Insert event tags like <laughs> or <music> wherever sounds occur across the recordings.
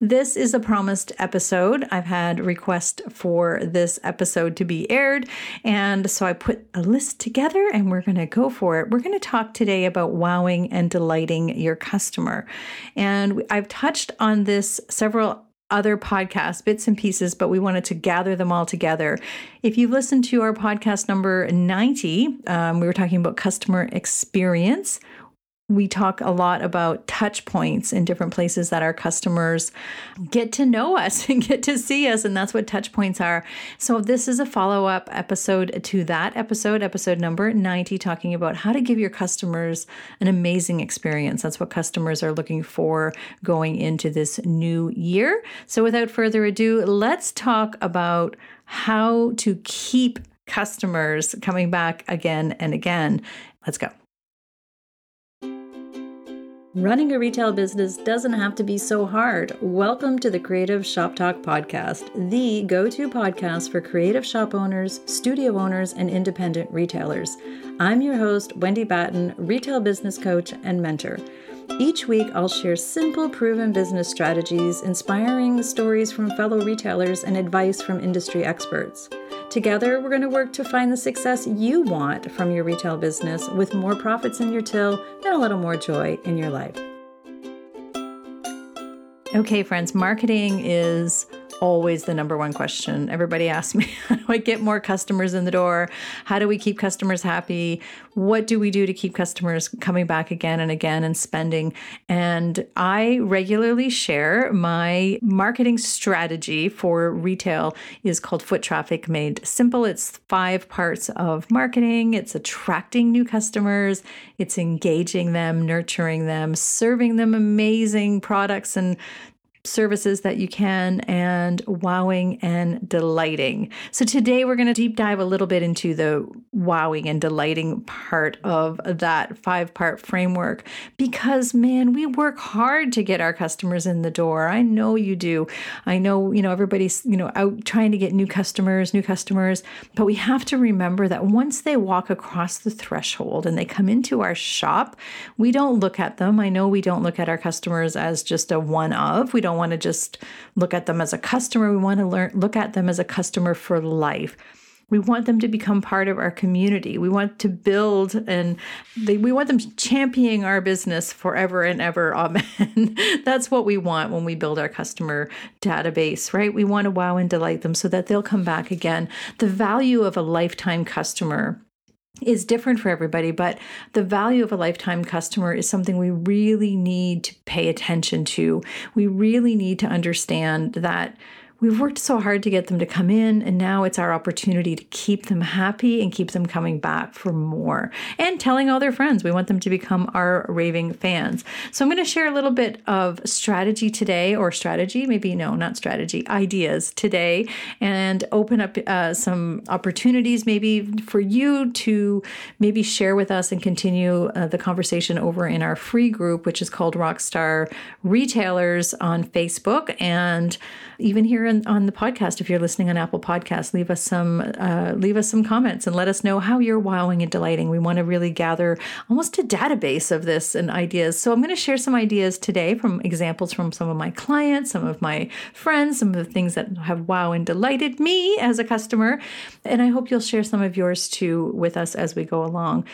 This is a promised episode. I've had requests for this episode to be aired, and so I put a list together and we're going to go for it. We're going to talk today about wowing and delighting your customer. And I've touched on this several other podcasts, bits and pieces, but we wanted to gather them all together. If you've listened to our podcast number 90, um, we were talking about customer experience we talk a lot about touch points in different places that our customers get to know us <laughs> and get to see us and that's what touch points are. So this is a follow-up episode to that episode episode number 90 talking about how to give your customers an amazing experience. That's what customers are looking for going into this new year. So without further ado let's talk about how to keep customers coming back again and again. Let's go Running a retail business doesn't have to be so hard. Welcome to the Creative Shop Talk Podcast, the go to podcast for creative shop owners, studio owners, and independent retailers. I'm your host, Wendy Batten, retail business coach and mentor. Each week, I'll share simple, proven business strategies, inspiring stories from fellow retailers, and advice from industry experts. Together, we're going to work to find the success you want from your retail business with more profits in your till and a little more joy in your life. Okay, friends, marketing is always the number one question. Everybody asks me, <laughs> how do I get more customers in the door? How do we keep customers happy? What do we do to keep customers coming back again and again and spending? And I regularly share my marketing strategy for retail is called Foot Traffic Made Simple. It's five parts of marketing. It's attracting new customers, it's engaging them, nurturing them, serving them amazing products and services that you can and wowing and delighting. So today we're going to deep dive a little bit into the wowing and delighting part of that five part framework because man, we work hard to get our customers in the door. I know you do. I know, you know, everybody's, you know, out trying to get new customers, new customers, but we have to remember that once they walk across the threshold and they come into our shop, we don't look at them. I know we don't look at our customers as just a one of. We don't don't want to just look at them as a customer. We want to learn look at them as a customer for life. We want them to become part of our community. We want to build and they, we want them championing our business forever and ever. <laughs> Amen. That's what we want when we build our customer database, right? We want to wow and delight them so that they'll come back again. The value of a lifetime customer is different for everybody, but the value of a lifetime customer is something we really need to pay attention to. We really need to understand that we've worked so hard to get them to come in, and now it's our opportunity to keep them happy and keep them coming back for more and telling all their friends. We want them to become our raving fans. So, I'm going to share a little bit of strategy today, or strategy, maybe no, not strategy, ideas today, and open up uh, some opportunities maybe for you to maybe share with us and continue uh, the conversation over in our free group, which is called Rockstar Retailers on Facebook. And even here in, on the podcast, if you're listening on Apple Podcasts, leave us some uh, leave us some comments and let us know how you're wowing and delighting. We want to really gather almost a database of this and ideas. So I'm going to share some ideas today from examples from some of my clients, some of my friends, some of the things that have wow and delighted me as a customer, and I hope you'll share some of yours too with us as we go along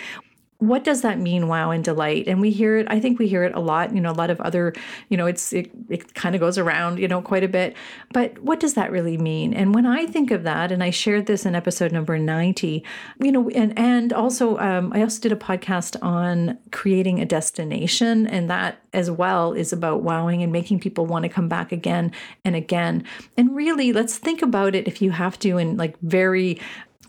what does that mean wow and delight? And we hear it i think we hear it a lot you know a lot of other you know it's it, it kind of goes around you know quite a bit. But what does that really mean? And when i think of that and i shared this in episode number 90 you know and and also um, i also did a podcast on creating a destination and that as well is about wowing and making people want to come back again and again. And really let's think about it if you have to in like very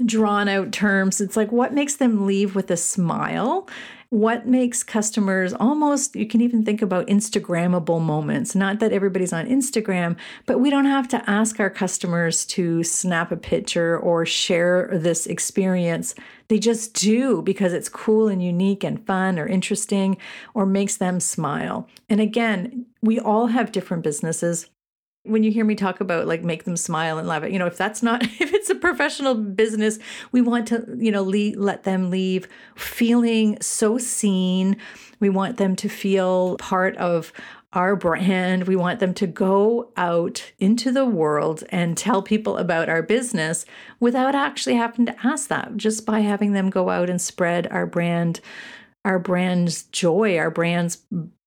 drawn out terms. It's like what makes them leave with a smile? What makes customers almost, you can even think about Instagrammable moments. Not that everybody's on Instagram, but we don't have to ask our customers to snap a picture or share this experience. They just do because it's cool and unique and fun or interesting or makes them smile. And again, we all have different businesses when you hear me talk about like make them smile and it you know if that's not <laughs> if it's a professional business we want to you know le- let them leave feeling so seen we want them to feel part of our brand. We want them to go out into the world and tell people about our business without actually having to ask that, just by having them go out and spread our brand, our brand's joy, our brand's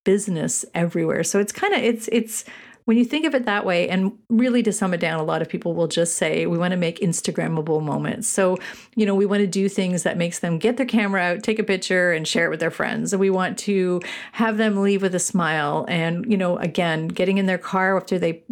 business everywhere. So it's kind of it's it's when you think of it that way, and really to sum it down, a lot of people will just say we want to make Instagrammable moments. So, you know, we want to do things that makes them get their camera out, take a picture, and share it with their friends. And we want to have them leave with a smile. And, you know, again, getting in their car after they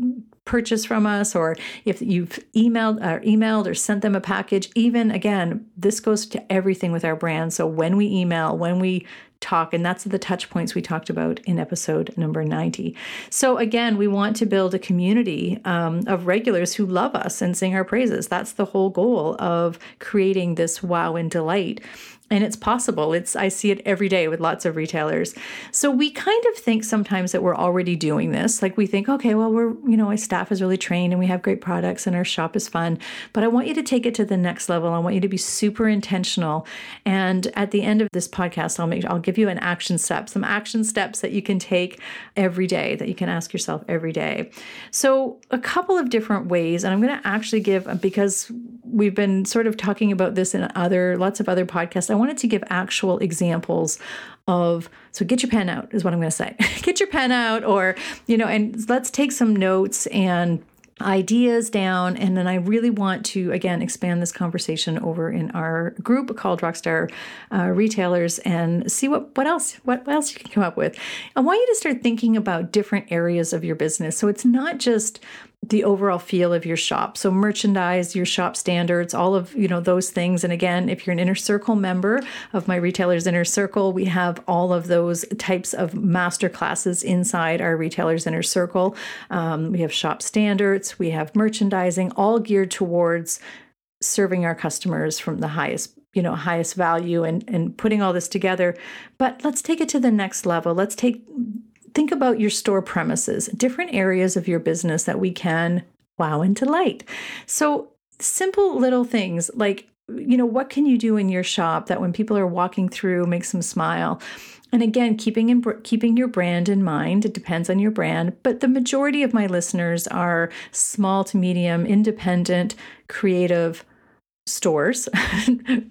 purchase from us or if you've emailed or emailed or sent them a package even again this goes to everything with our brand so when we email when we talk. And that's the touch points we talked about in episode number 90. So, again, we want to build a community um, of regulars who love us and sing our praises. That's the whole goal of creating this wow and delight and it's possible. It's i see it every day with lots of retailers. So we kind of think sometimes that we're already doing this. Like we think okay well we're you know my staff is really trained and we have great products and our shop is fun. But i want you to take it to the next level. I want you to be super intentional. And at the end of this podcast i'll make i'll give you an action step some action steps that you can take every day that you can ask yourself every day. So a couple of different ways and i'm going to actually give because we've been sort of talking about this in other lots of other podcasts I wanted to give actual examples of so get your pen out is what I'm going to say. <laughs> get your pen out or you know and let's take some notes and ideas down. And then i really want to again expand this conversation over in our group called rockstar uh, retailers and see what what else what else you can come up with. I want you to start thinking about different areas of your business. So it's not just the overall feel of your shop. So merchandise, your shop standards, all of, you know, those things. And again, if you're an inner circle member of my retailers inner circle, we have all of those types of master classes inside our retailers inner circle. Um, we have shop standards, we have merchandising, all geared towards serving our customers from the highest you know highest value and and putting all this together but let's take it to the next level let's take think about your store premises, different areas of your business that we can wow and delight. So, simple little things like, you know, what can you do in your shop that when people are walking through makes them smile? And again, keeping in, keeping your brand in mind, it depends on your brand, but the majority of my listeners are small to medium, independent, creative stores, <laughs>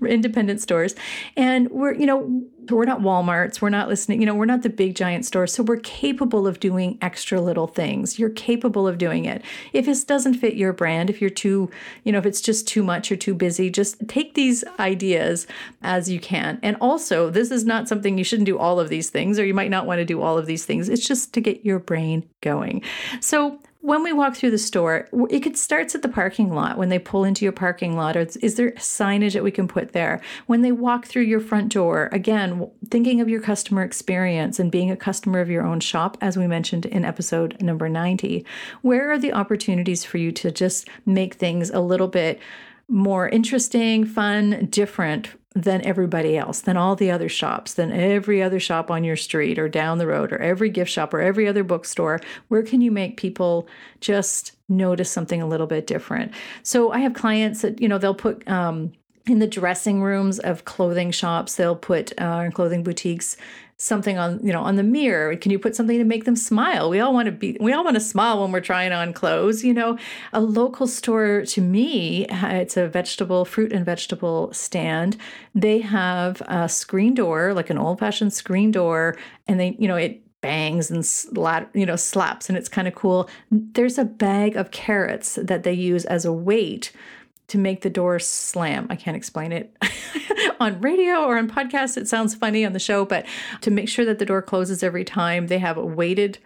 independent stores. And we're, you know, we're not Walmarts, we're not listening, you know, we're not the big giant stores. So we're capable of doing extra little things. You're capable of doing it. If this doesn't fit your brand, if you're too, you know, if it's just too much or too busy, just take these ideas as you can. And also, this is not something you shouldn't do all of these things, or you might not want to do all of these things. It's just to get your brain going. So when we walk through the store, it starts at the parking lot when they pull into your parking lot. Or is there signage that we can put there? When they walk through your front door, again, thinking of your customer experience and being a customer of your own shop, as we mentioned in episode number 90, where are the opportunities for you to just make things a little bit more interesting, fun, different than everybody else, than all the other shops, than every other shop on your street or down the road, or every gift shop or every other bookstore? Where can you make people just notice something a little bit different? So I have clients that, you know, they'll put, um, in the dressing rooms of clothing shops they'll put uh, clothing boutiques something on you know on the mirror. Can you put something to make them smile? We all want to be we all want to smile when we're trying on clothes you know? A local store to me it's a vegetable fruit and vegetable stand. They have a screen door like an old fashioned screen door and they you know it bangs and slat, you know slaps and it's kind of cool. There's a bag of carrots that they use as a weight to make the door slam. I can't explain it <laughs> on radio or on podcast. It sounds funny on the show, but to make sure that the door closes every time, they have a weighted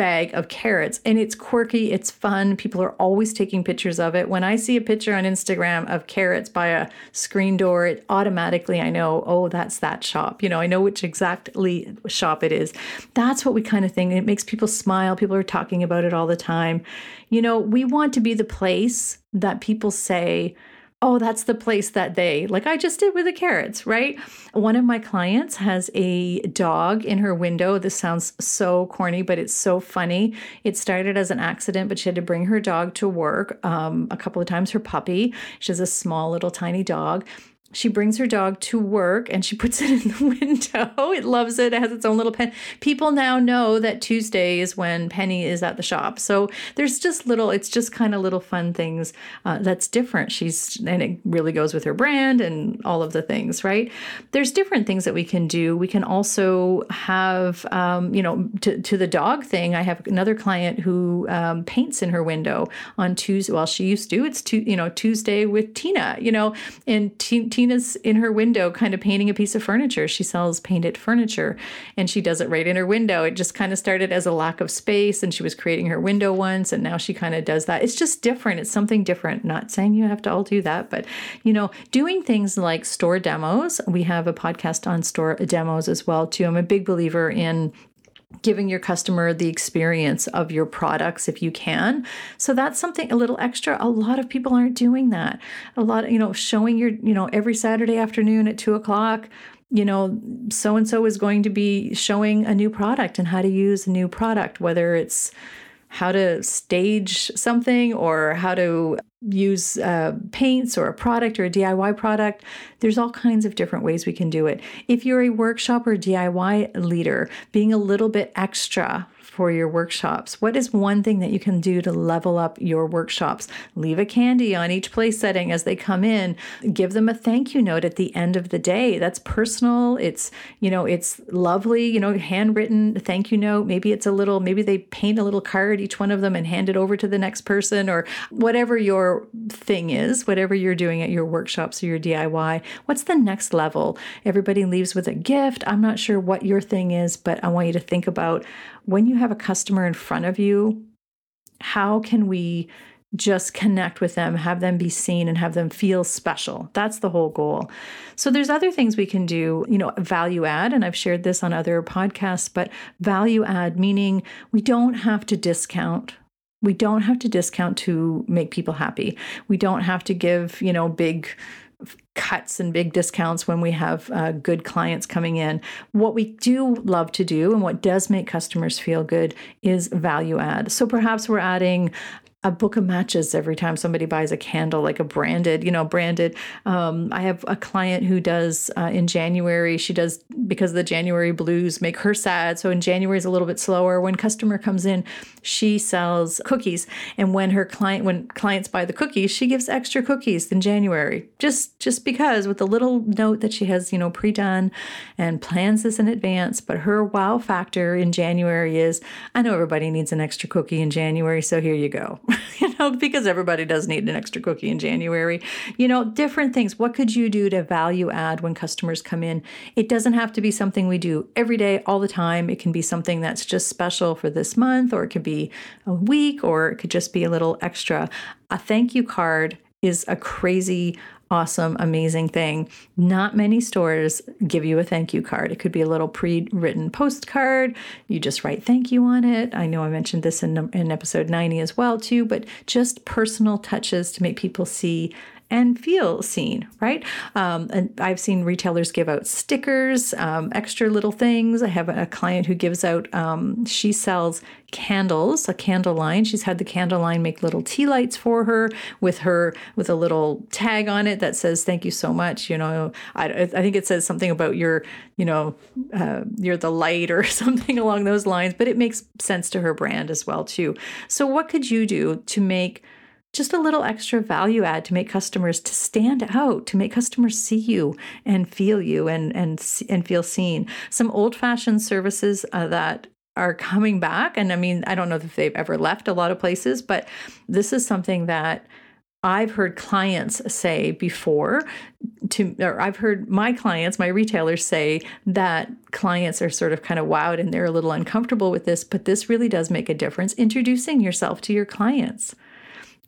bag of carrots and it's quirky, it's fun. People are always taking pictures of it. When I see a picture on Instagram of carrots by a screen door, it automatically I know, oh, that's that shop. You know, I know which exactly shop it is. That's what we kind of think. It makes people smile. People are talking about it all the time. You know, we want to be the place that people say, oh, that's the place that they, like I just did with the carrots, right? One of my clients has a dog in her window. This sounds so corny, but it's so funny. It started as an accident, but she had to bring her dog to work um, a couple of times, her puppy. She has a small, little, tiny dog she brings her dog to work and she <laughs> puts it in the window. It loves it. It has its own little pen. People now know that Tuesday is when Penny is at the shop. So there's just little, it's just kind of little fun things uh, that's different. She's, and it really goes with her brand and all of the things, right? There's different things that we can do. We can also have, um, you know, to, to the dog thing, I have another client who um, paints in her window on Tuesday. Well, she used to. It's, to, you know, Tuesday with Tina, you know, and Tina Tina's in her window kind of painting a piece of furniture. She sells painted furniture and she does it right in her window. It just kind of started as a lack of space and she was creating her window once and now she kind of does that. It's just different. It's something different. Not saying you have to all do that, but you know, doing things like store demos. We have a podcast on store demos as well too. I'm a big believer in giving your customer the experience of your products if you can. So that's something a little extra. A lot of people aren't doing that. A lot you know, showing your, you know, every Saturday afternoon at two o'clock, you know, so and so is going to be showing a new product and how to use a new product, whether it's how to stage something or how to use uh, paints or a product or a DIY product. There's all kinds of different ways we can do it. If you're a workshop or DIY leader, being a little bit extra for your workshops? What is one thing that you can do to level up your workshops? Leave a candy on each place setting as they come in. Give them a thank you note at the end of the day. That's personal. It's, you know, it's lovely, you know, handwritten thank you note. Maybe it's a little, maybe they paint a little card, each one of them, and hand it over to the next person or whatever your thing is, whatever you're doing at your workshops or your DIY. What's the next level? Everybody leaves with a gift. I'm not sure what your thing is, but I want you to think about when you have a customer in front of you, how can we just connect with them, have them be seen, and have them feel special. That's the whole goal. So there's other things we can do, you know, value add, and I've shared this on other podcasts, but value add meaning we don't have to discount. We don't have to discount to make people happy. We don't have to give, you know, big cuts and big discounts when we have uh, good clients coming in. What we do love to do and what does make customers feel good is value add. So perhaps we're adding a book of matches every time somebody buys a candle, like a branded, you know, branded. Um, I have a client who does uh, in January, she does because the January blues make her sad. So in January is a little bit slower. When customer comes in, she sells cookies. And when her client, when clients buy the cookies, she gives extra cookies in January, just, just because with a little note that she has, you know, pre-done and plans this in advance. But her wow factor in January is, I know everybody needs an extra cookie in January. So here you go. <laughs> you know, because everybody does need an extra cookie in January. You know, different things. What could you do to value add when customers come in? It doesn't have to be something we do every day, all the time. It can be something that's just special for this month, or it could be a week, or it could just be a little extra. A thank you card is a crazy awesome, amazing thing. Not many stores give you a thank you card. It could be a little pre written postcard. You just write thank you on it. I know I mentioned this in, in episode 90 as well, too, but just personal touches to make people see and feel seen, right? Um, and I've seen retailers give out stickers, um, extra little things. I have a client who gives out, um, she sells candles, a candle line. She's had the candle line make little tea lights for her with her, with a little tag on it that says, thank you so much. You know, I, I think it says something about your, you know, uh, you're the light or <laughs> something along those lines, but it makes sense to her brand as well, too. So what could you do to make just a little extra value add to make customers to stand out to make customers see you and feel you and and and feel seen. Some old fashioned services uh, that are coming back and i mean i don't know if they've ever left a lot of places but this is something that I've heard clients say before to or I've heard my clients, my retailers say that clients are sort of kind of wowed and they're a little uncomfortable with this, but this really does make a difference introducing yourself to your clients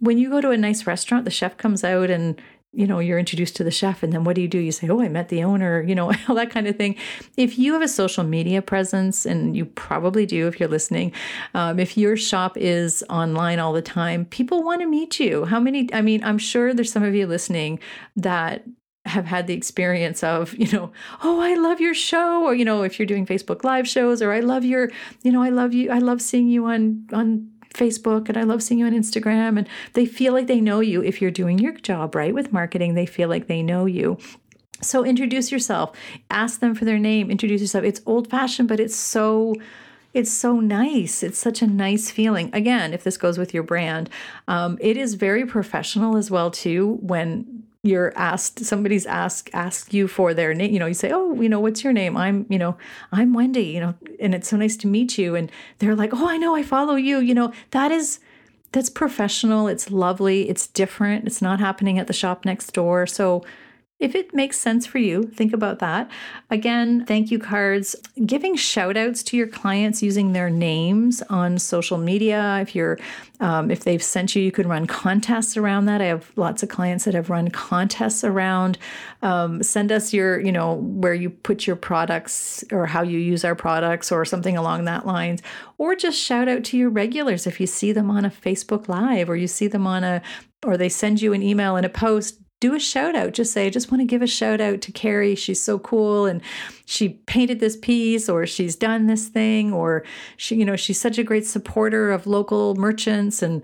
when you go to a nice restaurant, the chef comes out and you know you're introduced to the chef and then what do you do? You say oh i met the owner <laughs> you know <laughs> all that kind of thing. If you have a social media presence and you probably do if you're listening um, if your shop is online all the time people want to meet you. How many i mean i'm sure there's some of you listening that have had the experience of, you know, oh, I love your show, or you know, if you're doing Facebook live shows, or I love your, you know, I love you, I love seeing you on on Facebook and I love seeing you on Instagram. And they feel like they know you. If you're doing your job right with marketing, they feel like they know you. So introduce yourself, ask them for their name, introduce yourself. It's old fashioned, but it's so it's so nice. It's such a nice feeling. Again, if this goes with your brand, um, it is very professional as well too. When you're asked somebody's asked ask you for their name you know you say oh you know what's your name? I'm you know i'm wendy you know and it's so nice to meet you and they're like oh i know i follow you you know that is that's professional it's lovely it's different it's not happening at the shop next door so if it makes sense for you, think about that. Again, thank you cards, giving shout outs to your clients using their names on social media. If you're um, if they've sent you, you can run contests around that. I have lots of clients that have run contests around. Um, send us your, you know, where you put your products or how you use our products or something along that lines. Or just shout out to your regulars if you see them on a Facebook Live or you see them on a, or they send you an email and a post do a shout out. Just say, I just want to give a shout out to Carrie. She's so cool. And she painted this piece, or she's done this thing, or she, you know, she's such a great supporter of local merchants and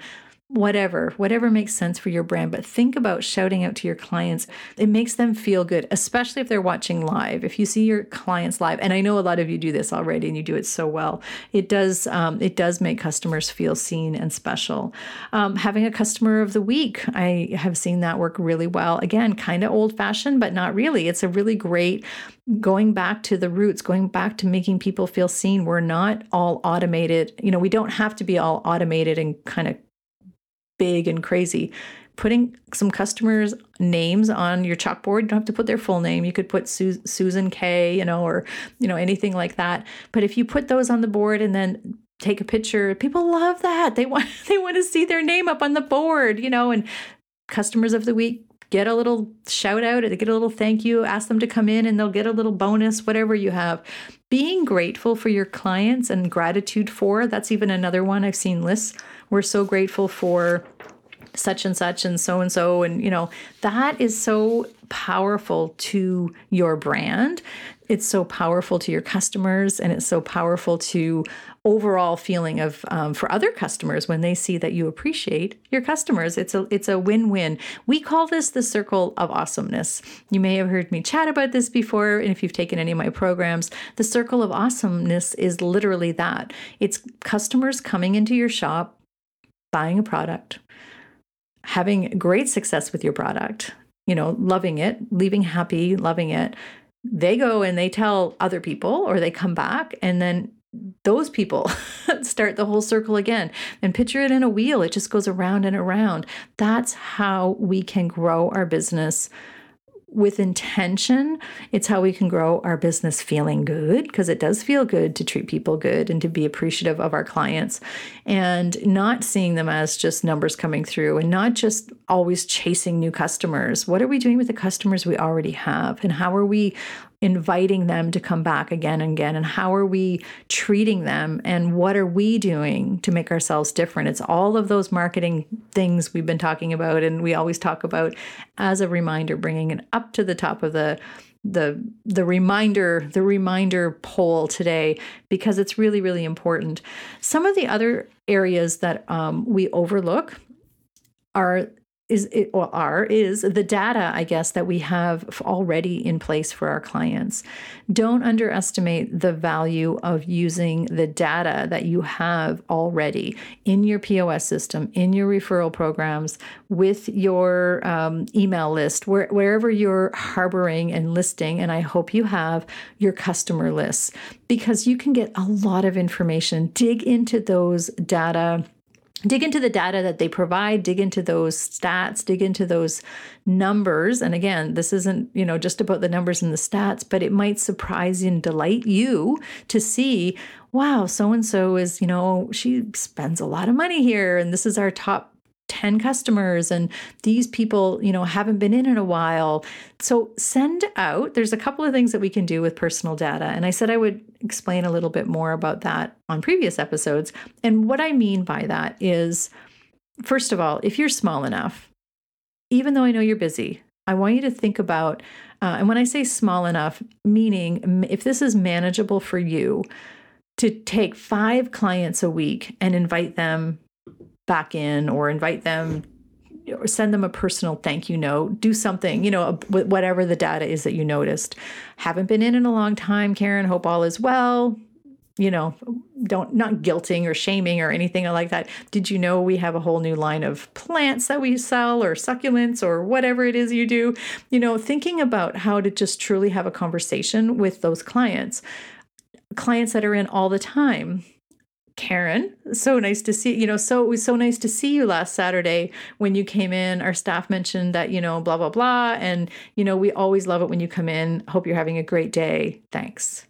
whatever, whatever makes sense for your brand. But think about shouting out to your clients. It makes them feel good, especially if they're watching live. If you see your clients live, and I know a lot of you do this already, and you do it so well, it does um, it does make customers feel seen and special. Um, having a customer of the week, I have seen that work really well. Again, kind of old fashioned, but not really. It's a really great going back to the roots, going back to making people feel seen. We're not all automated. You know, we don't have to be all automated and kind of big and crazy. Putting some customers' names on your chalkboard, you don't have to put their full name. You could put Su- Susan K, you know, or you know anything like that. But if you put those on the board and then take a picture, people love that. They want <laughs> they want to see their name up on the board, you know. And customers of the week get a little shout out, they get a little thank you, ask them to come in and they'll get a little bonus, whatever you have. Being grateful for your clients and gratitude for, that's even another one I've seen lists. We're so grateful for such and such and so and so and you know that is so powerful to your brand. It's so powerful to your customers and it's so powerful to overall feeling of um, for other customers when they see that you appreciate your customers. It's a it's a win-win. We call this the circle of awesomeness. You may have heard me chat about this before and if you've taken any of my programs the circle of awesomeness is literally that. It's customers coming into your shop buying a product having great success with your product you know loving it leaving happy loving it. They go and they tell other people or they come back and then those people <laughs> start the whole circle again and picture it in a wheel. It just goes around and around. That's how we can grow our business with intention, it's how we can grow our business feeling good because it does feel good to treat people good and to be appreciative of our clients and not seeing them as just numbers coming through and not just always chasing new customers. What are we doing with the customers we already have? And how are we inviting them to come back again and again and how are we treating them and what are we doing to make ourselves different it's all of those marketing things we've been talking about and we always talk about as a reminder bringing it up to the top of the the the reminder the reminder poll today because it's really really important some of the other areas that um, we overlook are is it, or are is the data i guess that we have already in place for our clients. Don't underestimate the value of using the data that you have already in your pos system in your referral programs with your um, email list where, wherever you're harboring and listing and i hope you have your customer lists. Because you can get a lot of information. Dig into those data dig into the data that they provide dig into those stats dig into those numbers. And again this isn't you know just about the numbers and the stats but it might surprise and delight you to see wow so and so is you know she spends a lot of money here and this is our top 10 customers and these people you know haven't been in in a while. So send out there's a couple of things that we can do with personal data. And i said i would explain a little bit more about that on previous episodes. And what i mean by that is first of all if you're small enough even though i know you're busy i want you to think about uh, and when i say small enough meaning if this is manageable for you to take five clients a week and invite them back in or invite them or send them a personal thank you note do something you know whatever the data is that you noticed. Haven't been in in a long time karen hope all is well. You know don't not guilting or shaming or anything like that. Did you know we have a whole new line of plants that we sell or succulents or whatever it is you do? You know thinking about how to just truly have a conversation with those clients. Clients that are in all the time Karen, so nice to see you know so it was so nice to see you last Saturday when you came in. Our staff mentioned that you know blah blah blah. And you know we always love it when you come in. Hope you're having a great day. Thanks.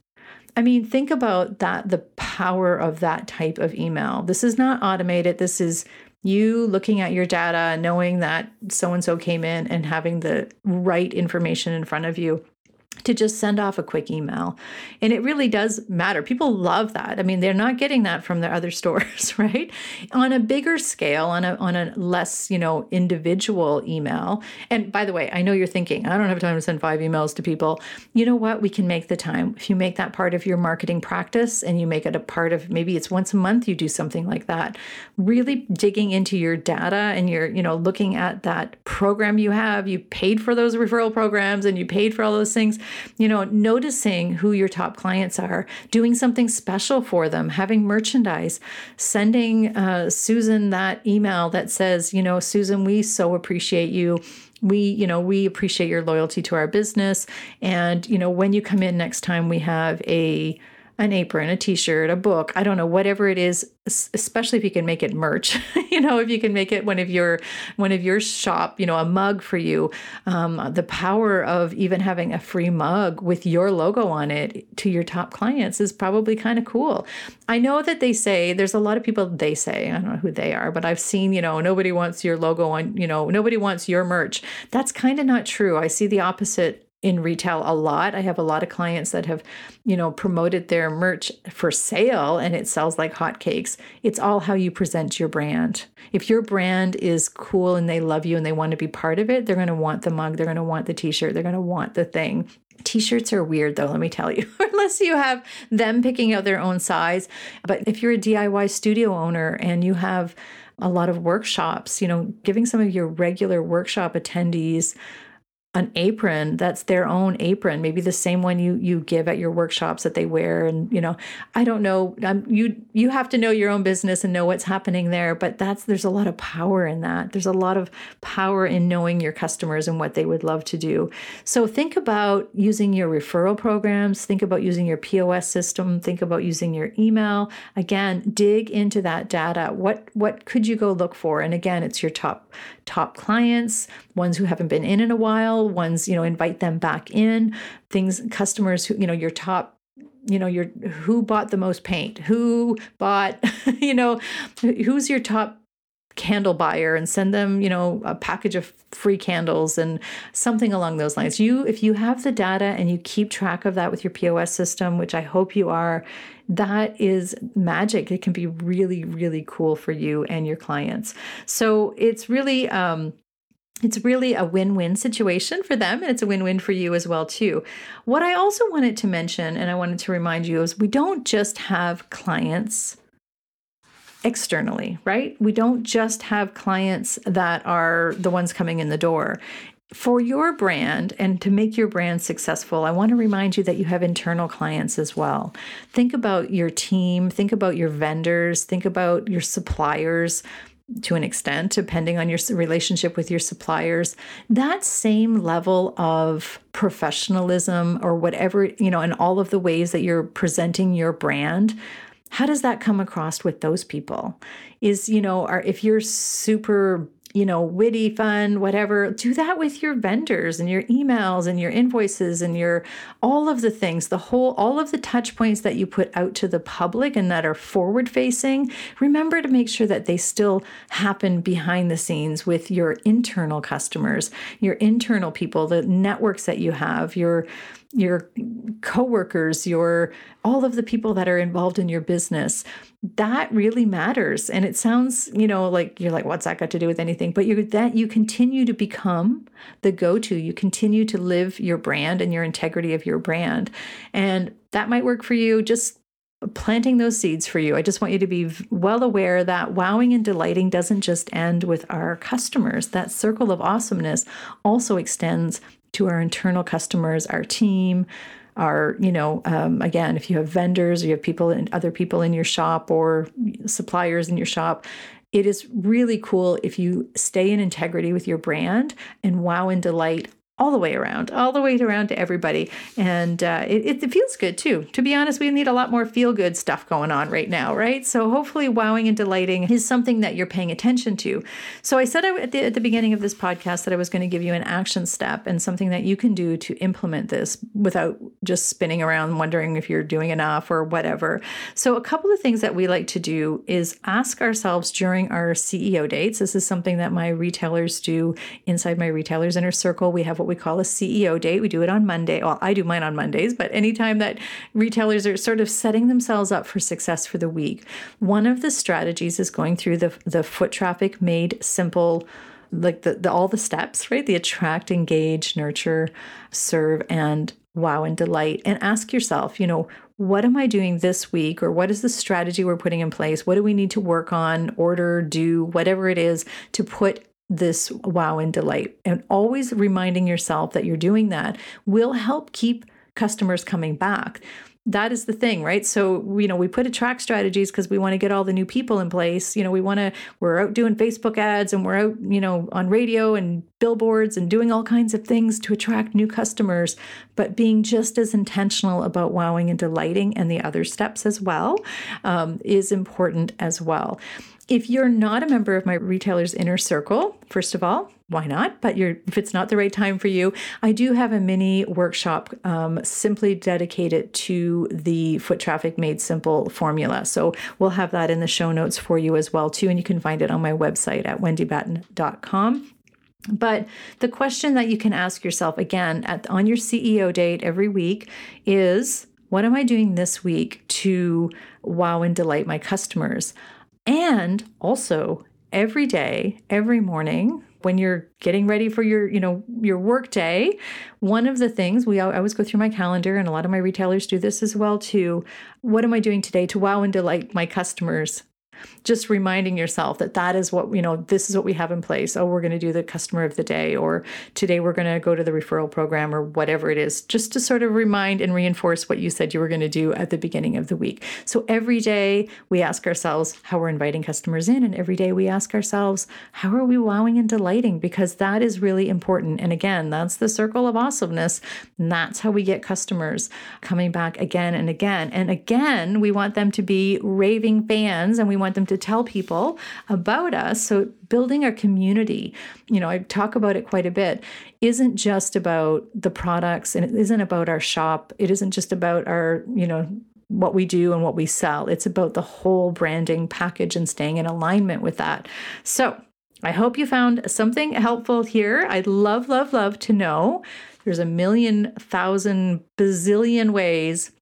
I mean think about that the power of that type of email. This is not automated. This is you looking at your data knowing that so and so came in and having the right information in front of you to just send off a quick email. And it really does matter. People love that. I mean, they're not getting that from their other <laughs> stores, right? On a bigger scale, on a on a less, you know, individual email. And by the way, I know you're thinking, I don't have time to send five emails to people. You know what? We can make the time. If you make that part of your marketing practice and you make it a part of maybe it's once a month you do something like that. Really digging into your data and you're, you know, looking at that program you have, you paid for those referral programs and you paid for all those things you know, noticing who your top clients are, doing something special for them, having merchandise, sending uh, Susan that email that says, you know, Susan, we so appreciate you. We you know we appreciate your loyalty to our business. And you know when you come in next time we have a an apron, a t-shirt, a book, I don't know, whatever it is, especially if you can make it merch, <laughs> you know, if you can make it one of your one of your shop, you know, a mug for you. Um, the power of even having a free mug with your logo on it to your top clients is probably kind of cool. I know that they say there's a lot of people they say, I don't know who they are, but I've seen, you know, nobody wants your logo on, you know, nobody wants your merch. That's kind of not true. I see the opposite in retail a lot. I have a lot of clients that have, you know, promoted their merch for sale and it sells like hotcakes. It's all how you present your brand. If your brand is cool and they love you and they want to be part of it, they're going to want the mug, they're going to want the t-shirt, they're going to want the thing. T-shirts are weird though, let me tell you. <laughs> Unless you have them picking out their own size. But if you're a DIY studio owner and you have a lot of workshops, you know, giving some of your regular workshop attendees an apron that's their own apron maybe the same one you you give at your workshops that they wear and you know i don't know um, you you have to know your own business and know what's happening there but that's there's a lot of power in that. There's a lot of power in knowing your customers and what they would love to do. So think about using your referral programs think about using your pos system think about using your email. Again dig into that data. What what could you go look for? And again it's your top top clients ones who haven't been in in a while ones you know invite them back in. Things customers who you know your top you know your who bought the most paint? Who bought <laughs> you know who's your top candle buyer? And send them you know a package of free candles and something along those lines. You if you have the data and you keep track of that with your pos system which i hope you are that is magic. It can be really really cool for you and your clients. So it's really um it's really a win-win situation for them and it's a win-win for you as well too. What i also wanted to mention and i wanted to remind you is we don't just have clients externally right? We don't just have clients that are the ones coming in the door. For your brand and to make your brand successful, I want to remind you that you have internal clients as well. Think about your team, think about your vendors, think about your suppliers, to an extent, depending on your relationship with your suppliers, that same level of professionalism or whatever, you know, in all of the ways that you're presenting your brand, how does that come across with those people? Is, you know, are if you're super you know, witty, fun, whatever. Do that with your vendors and your emails and your invoices and your all of the things, the whole, all of the touch points that you put out to the public and that are forward facing. Remember to make sure that they still happen behind the scenes with your internal customers, your internal people, the networks that you have, your your coworkers, your all of the people that are involved in your business. That really matters. And it sounds, you know, like you're like, what's that got to do with anything? But you that you continue to become the go-to. You continue to live your brand and your integrity of your brand. And that might work for you. Just planting those seeds for you. I just want you to be well aware that wowing and delighting doesn't just end with our customers. That circle of awesomeness also extends to our internal customers, our team, our, you know, um, again, if you have vendors or you have people and other people in your shop or suppliers in your shop, it is really cool if you stay in integrity with your brand and wow and delight all the way around, all the way around to everybody. And uh, it, it, feels good too. To be honest, we need a lot more feel good stuff going on right now, right? So hopefully, wowing and delighting is something that you're paying attention to. So I said at the, at the beginning of this podcast that I was going to give you an action step and something that you can do to implement this without just spinning around wondering if you're doing enough or whatever. So, a couple of things that we like to do is ask ourselves during our CEO dates. This is something that my retailers do inside my retailers inner circle. We have what we call a CEO date. We do it on Monday. Well, I do mine on Mondays, but anytime that retailers are sort of setting themselves up for success for the week, one of the strategies is going through the, the foot traffic made simple like the, the all the steps right the attract engage nurture serve and wow and delight and ask yourself you know what am i doing this week or what is the strategy we're putting in place what do we need to work on order do whatever it is to put this wow and delight. And always reminding yourself that you're doing that will help keep customers coming back. That is the thing, right? So, you know, we put attract strategies because we want to get all the new people in place. You know, we want to, we're out doing Facebook ads and we're out, you know, on radio and billboards and doing all kinds of things to attract new customers, but being just as intentional about wowing and delighting and the other steps as well um, is important as well. If you're not a member of my retailer's inner circle, first of all, why not? But if it's not the right time for you, I do have a mini workshop um, simply dedicated to the foot traffic made simple formula. So we'll have that in the show notes for you as well too, and you can find it on my website at wendybatten.com. But the question that you can ask yourself again at on your CEO date every week is what am I doing this week to wow and delight my customers? And also every day, every morning, when you're getting ready for your you know your work day one of the things we I always go through my calendar and a lot of my retailers do this as well too. What am i doing today to wow and delight my customers just reminding yourself that that is what you know this is what we have in place. Oh we're going to do the customer of the day or today we're going to go to the referral program or whatever it is just to sort of remind and reinforce what you said you were going to do at the beginning of the week. So every day we ask ourselves how we're inviting customers in and every day we ask ourselves how are we wowing and delighting? Because that is really important. And again that's the circle of awesomeness. And that's how we get customers coming back again and again. And again we want them to be raving fans and we want want them to tell people about us. So building a community, you know, I talk about it quite a bit, isn't just about the products and it isn't about our shop. It isn't just about our, you know, what we do and what we sell. It's about the whole branding package and staying in alignment with that. So, I hope you found something helpful here. I'd love, love, love to know. There's a million, thousand, bazillion ways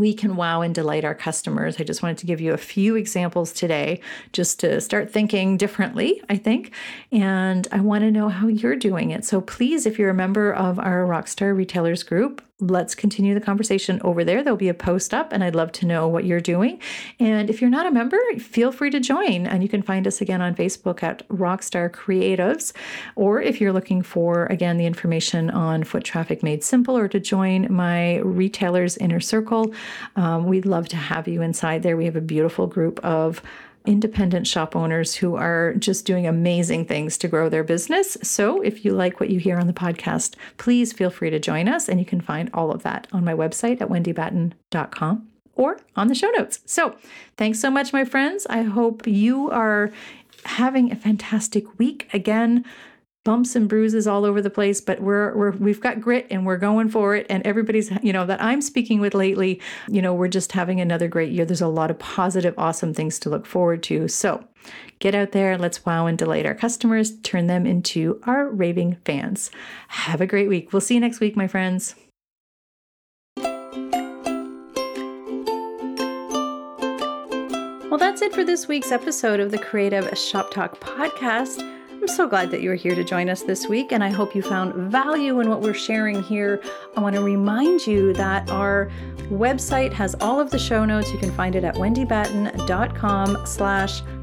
we can wow and delight our customers. I just wanted to give you a few examples today just to start thinking differently, I think. And I want to know how you're doing it. So please, if you're a member of our Rockstar Retailers group, let's continue the conversation over there. There'll be a post up, and I'd love to know what you're doing. And if you're not a member, feel free to join. And you can find us again on Facebook at Rockstar Creatives. Or if you're looking for, again, the information on Foot Traffic Made Simple or to join my retailers inner circle, um, we'd love to have you inside there. We have a beautiful group of independent shop owners who are just doing amazing things to grow their business. So, if you like what you hear on the podcast, please feel free to join us. And you can find all of that on my website at wendybatten.com or on the show notes. So, thanks so much, my friends. I hope you are having a fantastic week. Again, bumps and bruises all over the place, but we're, we're we've got grit and we're going for it. And everybody's, you know, that I'm speaking with lately, you know, we're just having another great year. There's a lot of positive, awesome things to look forward to. So get out there, let's wow and delight our customers, turn them into our raving fans. Have a great week. We'll see you next week, my friends. Well, that's it for this week's episode of the Creative Shop Talk podcast. I'm so glad that you are here to join us this week, and I hope you found value in what we're sharing here. I want to remind you that our website has all of the show notes. You can find it at wendybatten.com slash